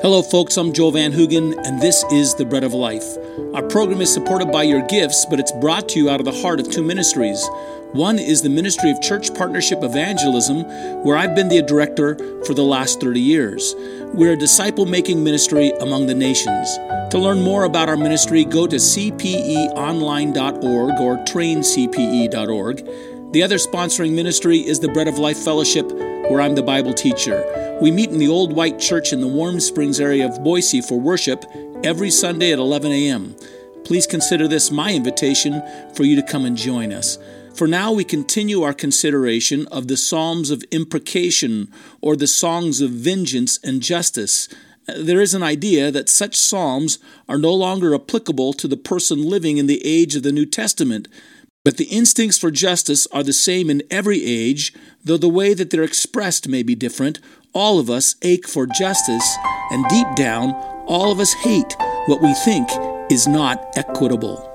Hello, folks. I'm Joel Van Hoogen, and this is The Bread of Life. Our program is supported by your gifts, but it's brought to you out of the heart of two ministries. One is the Ministry of Church Partnership Evangelism, where I've been the director for the last 30 years. We're a disciple making ministry among the nations. To learn more about our ministry, go to cpeonline.org or traincpe.org. The other sponsoring ministry is the Bread of Life Fellowship, where I'm the Bible teacher. We meet in the Old White Church in the Warm Springs area of Boise for worship every Sunday at 11 a.m. Please consider this my invitation for you to come and join us. For now, we continue our consideration of the Psalms of Imprecation or the Songs of Vengeance and Justice. There is an idea that such psalms are no longer applicable to the person living in the age of the New Testament, but the instincts for justice are the same in every age, though the way that they're expressed may be different. All of us ache for justice, and deep down, all of us hate what we think is not equitable.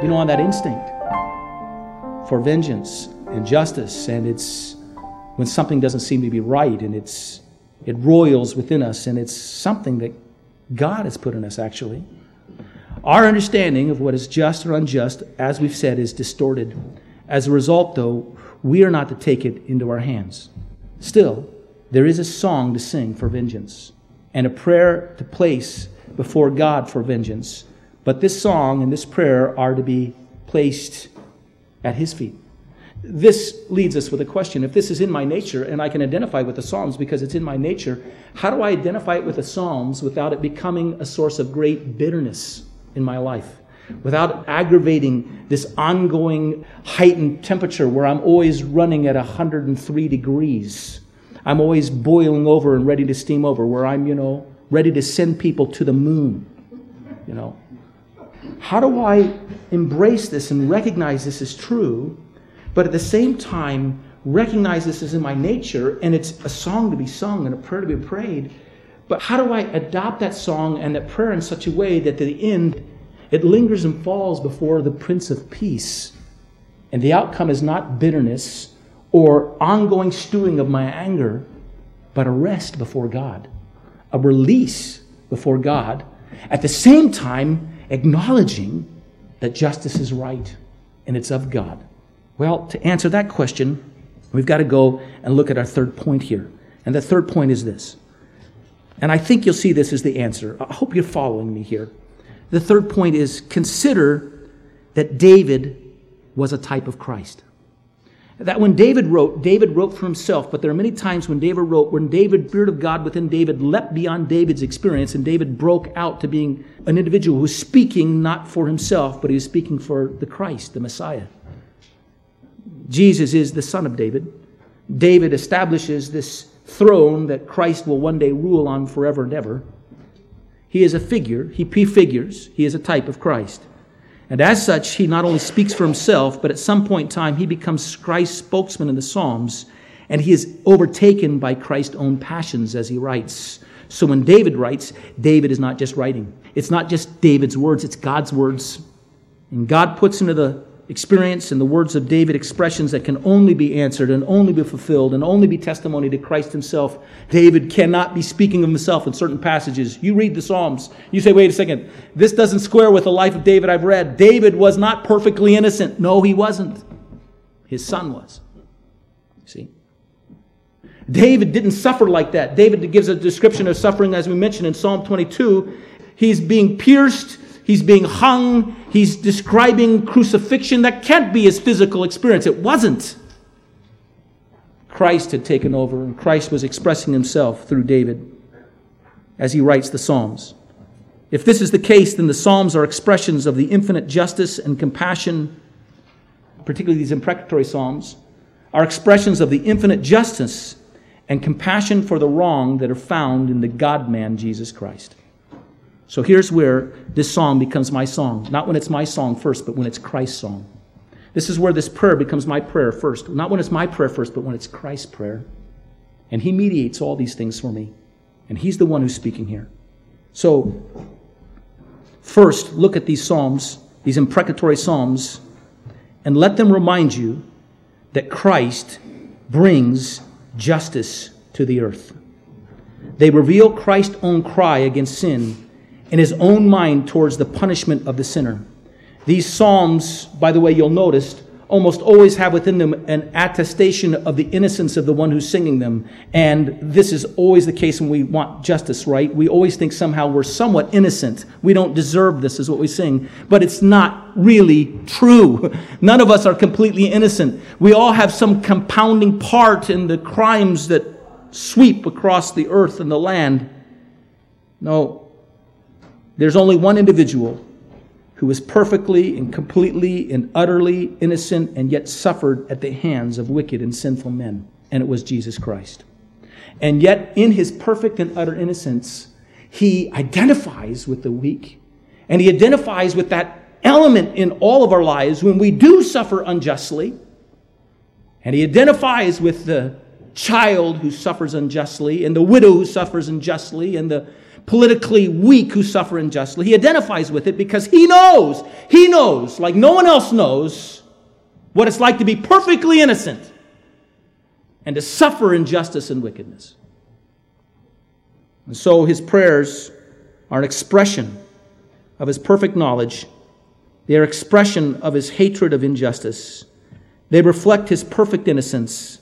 you know, on that instinct for vengeance and justice, and it's when something doesn't seem to be right, and it's it roils within us, and it's something that God has put in us actually. Our understanding of what is just or unjust, as we've said, is distorted. As a result, though, we are not to take it into our hands. Still, there is a song to sing for vengeance and a prayer to place before God for vengeance but this song and this prayer are to be placed at his feet. This leads us with a question. If this is in my nature, and I can identify with the Psalms because it's in my nature, how do I identify it with the Psalms without it becoming a source of great bitterness in my life? Without aggravating this ongoing heightened temperature where I'm always running at 103 degrees. I'm always boiling over and ready to steam over, where I'm, you know, ready to send people to the moon, you know. How do I embrace this and recognize this as true, but at the same time recognize this is in my nature and it's a song to be sung and a prayer to be prayed? But how do I adopt that song and that prayer in such a way that at the end it lingers and falls before the Prince of Peace? And the outcome is not bitterness or ongoing stewing of my anger, but a rest before God, a release before God. At the same time, acknowledging that justice is right and it's of God? Well, to answer that question, we've got to go and look at our third point here. And the third point is this. And I think you'll see this as the answer. I hope you're following me here. The third point is consider that David was a type of Christ. That when David wrote, David wrote for himself, but there are many times when David wrote, when David, Spirit of God within David, leapt beyond David's experience, and David broke out to being an individual who was speaking not for himself, but he was speaking for the Christ, the Messiah. Jesus is the son of David. David establishes this throne that Christ will one day rule on forever and ever. He is a figure, he prefigures, he is a type of Christ. And as such, he not only speaks for himself, but at some point in time, he becomes Christ's spokesman in the Psalms, and he is overtaken by Christ's own passions as he writes. So when David writes, David is not just writing. It's not just David's words, it's God's words. And God puts into the experience and the words of David expressions that can only be answered and only be fulfilled and only be testimony to Christ himself. David cannot be speaking of himself in certain passages. You read the Psalms, you say, wait a second, this doesn't square with the life of David I've read. David was not perfectly innocent. No, he wasn't. His son was. See? David didn't suffer like that. David gives a description of suffering, as we mentioned in Psalm 22. He's being pierced He's being hung. He's describing crucifixion. That can't be his physical experience. It wasn't. Christ had taken over, and Christ was expressing himself through David as he writes the Psalms. If this is the case, then the Psalms are expressions of the infinite justice and compassion, particularly these imprecatory Psalms, are expressions of the infinite justice and compassion for the wrong that are found in the God man, Jesus Christ. So here's where this song becomes my song. Not when it's my song first, but when it's Christ's song. This is where this prayer becomes my prayer first. Not when it's my prayer first, but when it's Christ's prayer. And He mediates all these things for me. And He's the one who's speaking here. So, first, look at these Psalms, these imprecatory Psalms, and let them remind you that Christ brings justice to the earth. They reveal Christ's own cry against sin and his own mind towards the punishment of the sinner. These Psalms, by the way, you'll notice, almost always have within them an attestation of the innocence of the one who's singing them. And this is always the case when we want justice, right? We always think somehow we're somewhat innocent. We don't deserve this, is what we sing. But it's not really true. None of us are completely innocent. We all have some compounding part in the crimes that sweep across the earth and the land. No, there's only one individual who was perfectly and completely and utterly innocent and yet suffered at the hands of wicked and sinful men, and it was Jesus Christ. And yet, in his perfect and utter innocence, he identifies with the weak, and he identifies with that element in all of our lives when we do suffer unjustly, and he identifies with the child who suffers unjustly, and the widow who suffers unjustly, and the politically weak who suffer unjustly. He identifies with it because he knows, he knows, like no one else knows, what it's like to be perfectly innocent and to suffer injustice and wickedness. And so his prayers are an expression of his perfect knowledge. They are expression of his hatred of injustice. They reflect his perfect innocence,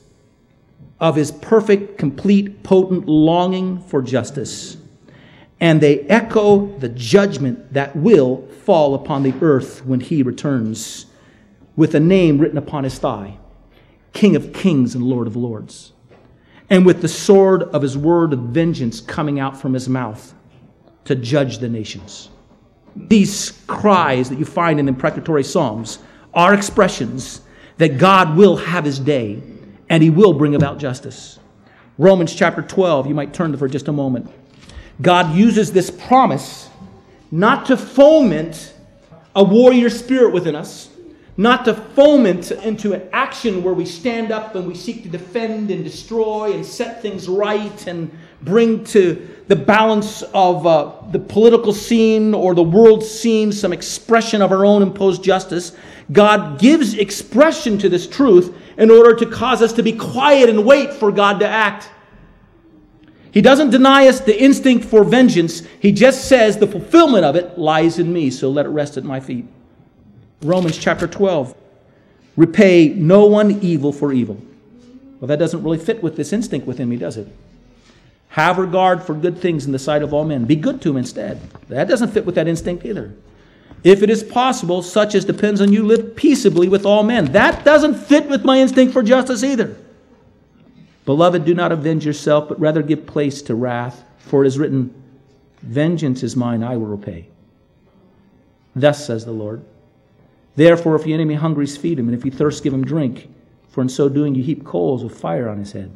of his perfect, complete, potent longing for justice and they echo the judgment that will fall upon the earth when he returns, with a name written upon his thigh King of kings and Lord of lords, and with the sword of his word of vengeance coming out from his mouth to judge the nations. These cries that you find in the imprecatory Psalms are expressions that God will have his day and he will bring about justice. Romans chapter 12, you might turn to for just a moment. God uses this promise not to foment a warrior spirit within us, not to foment into an action where we stand up and we seek to defend and destroy and set things right and bring to the balance of uh, the political scene or the world scene some expression of our own imposed justice. God gives expression to this truth in order to cause us to be quiet and wait for God to act. He doesn't deny us the instinct for vengeance. He just says the fulfillment of it lies in me, so let it rest at my feet. Romans chapter 12. Repay no one evil for evil. Well, that doesn't really fit with this instinct within me, does it? Have regard for good things in the sight of all men. Be good to them instead. That doesn't fit with that instinct either. If it is possible, such as depends on you, live peaceably with all men. That doesn't fit with my instinct for justice either. Beloved, do not avenge yourself, but rather give place to wrath, for it is written, Vengeance is mine, I will repay. Thus says the Lord. Therefore, if your enemy hungry, feed him, and if he thirst, give him drink, for in so doing you heap coals of fire on his head.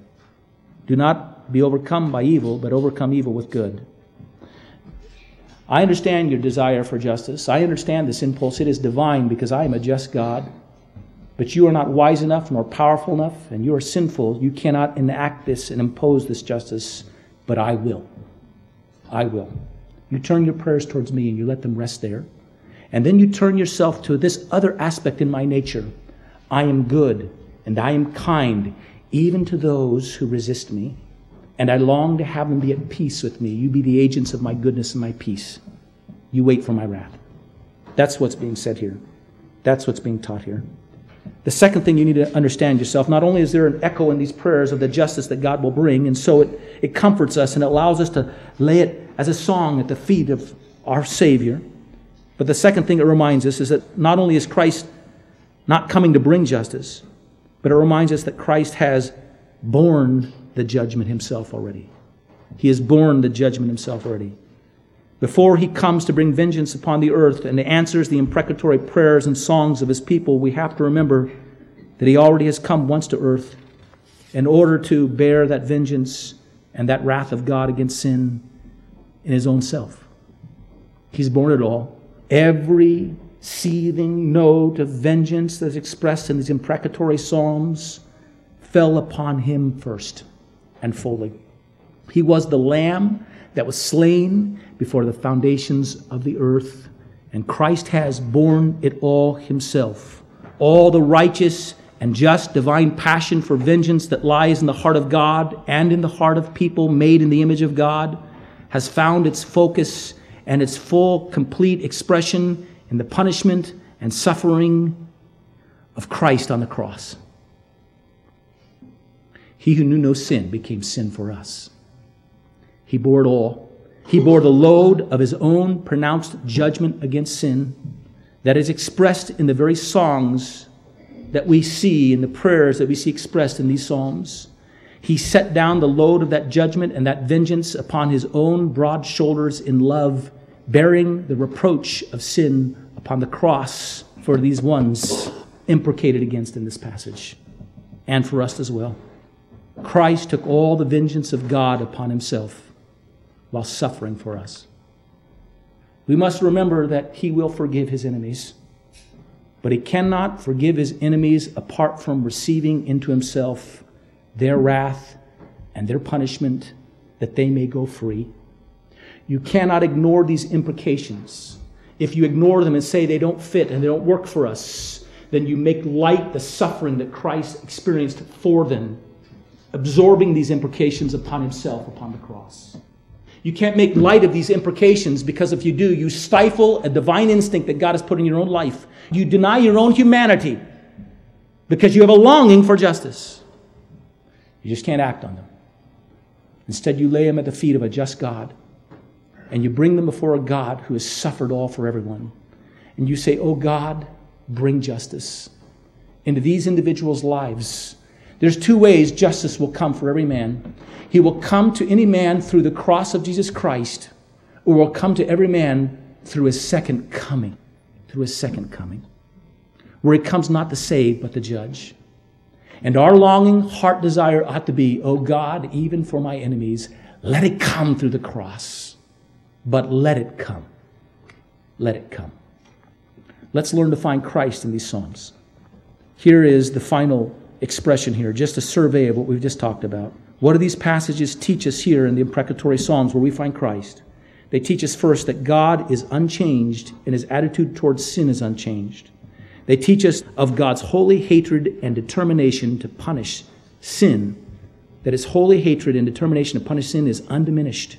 Do not be overcome by evil, but overcome evil with good. I understand your desire for justice. I understand this impulse. It is divine because I am a just God. But you are not wise enough nor powerful enough, and you are sinful. You cannot enact this and impose this justice, but I will. I will. You turn your prayers towards me and you let them rest there. And then you turn yourself to this other aspect in my nature. I am good and I am kind, even to those who resist me. And I long to have them be at peace with me. You be the agents of my goodness and my peace. You wait for my wrath. That's what's being said here. That's what's being taught here. The second thing you need to understand yourself, not only is there an echo in these prayers of the justice that God will bring, and so it, it comforts us and it allows us to lay it as a song at the feet of our Savior. But the second thing it reminds us is that not only is Christ not coming to bring justice, but it reminds us that Christ has borne the judgment himself already. He has borne the judgment himself already. Before he comes to bring vengeance upon the earth and answers the imprecatory prayers and songs of his people, we have to remember that he already has come once to earth in order to bear that vengeance and that wrath of God against sin in his own self. He's borne it all. Every seething note of vengeance that's expressed in these imprecatory psalms fell upon him first and fully. He was the lamb that was slain before the foundations of the earth, and Christ has borne it all himself. All the righteous and just divine passion for vengeance that lies in the heart of God and in the heart of people made in the image of God has found its focus and its full, complete expression in the punishment and suffering of Christ on the cross. He who knew no sin became sin for us. He bore it all. He bore the load of his own pronounced judgment against sin that is expressed in the very songs that we see, in the prayers that we see expressed in these Psalms. He set down the load of that judgment and that vengeance upon his own broad shoulders in love, bearing the reproach of sin upon the cross for these ones imprecated against in this passage, and for us as well. Christ took all the vengeance of God upon himself while suffering for us. We must remember that he will forgive his enemies, but he cannot forgive his enemies apart from receiving into himself their wrath and their punishment that they may go free. You cannot ignore these implications. If you ignore them and say they don't fit and they don't work for us, then you make light the suffering that Christ experienced for them, absorbing these implications upon himself upon the cross. You can't make light of these imprecations because if you do, you stifle a divine instinct that God has put in your own life. You deny your own humanity because you have a longing for justice. You just can't act on them. Instead, you lay them at the feet of a just God and you bring them before a God who has suffered all for everyone. And you say, Oh God, bring justice into these individuals' lives. There's two ways justice will come for every man. He will come to any man through the cross of Jesus Christ, or will come to every man through his second coming. Through his second coming, where he comes not to save, but to judge. And our longing, heart desire ought to be, oh God, even for my enemies, let it come through the cross. But let it come. Let it come. Let's learn to find Christ in these Psalms. Here is the final expression here, just a survey of what we've just talked about. What do these passages teach us here in the imprecatory Psalms where we find Christ? They teach us first that God is unchanged and his attitude towards sin is unchanged. They teach us of God's holy hatred and determination to punish sin, that his holy hatred and determination to punish sin is undiminished.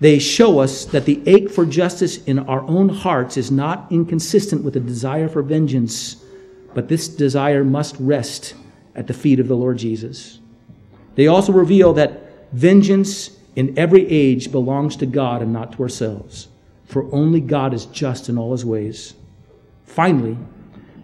They show us that the ache for justice in our own hearts is not inconsistent with the desire for vengeance, but this desire must rest at the feet of the Lord Jesus. They also reveal that vengeance in every age belongs to God and not to ourselves, for only God is just in all his ways. Finally,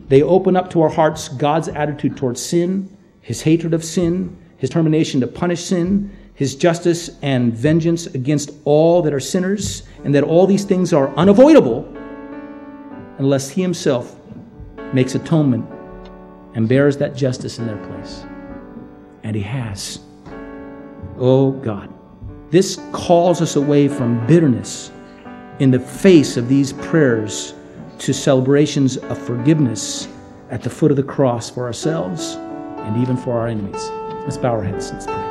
they open up to our hearts God's attitude towards sin, his hatred of sin, his determination to punish sin, his justice and vengeance against all that are sinners, and that all these things are unavoidable unless he himself makes atonement and bears that justice in their place. And he has. Oh God. This calls us away from bitterness in the face of these prayers to celebrations of forgiveness at the foot of the cross for ourselves and even for our enemies. Let's bow our heads. Let's pray.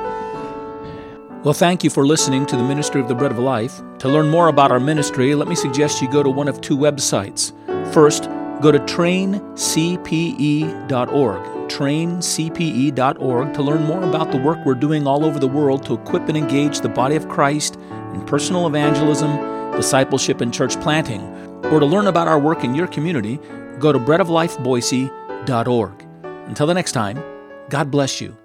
Well, thank you for listening to the Ministry of the Bread of Life. To learn more about our ministry, let me suggest you go to one of two websites. First, go to traincpe.org traincpe.org to learn more about the work we're doing all over the world to equip and engage the body of Christ in personal evangelism, discipleship, and church planting. Or to learn about our work in your community, go to breadoflifeboise.org. Until the next time, God bless you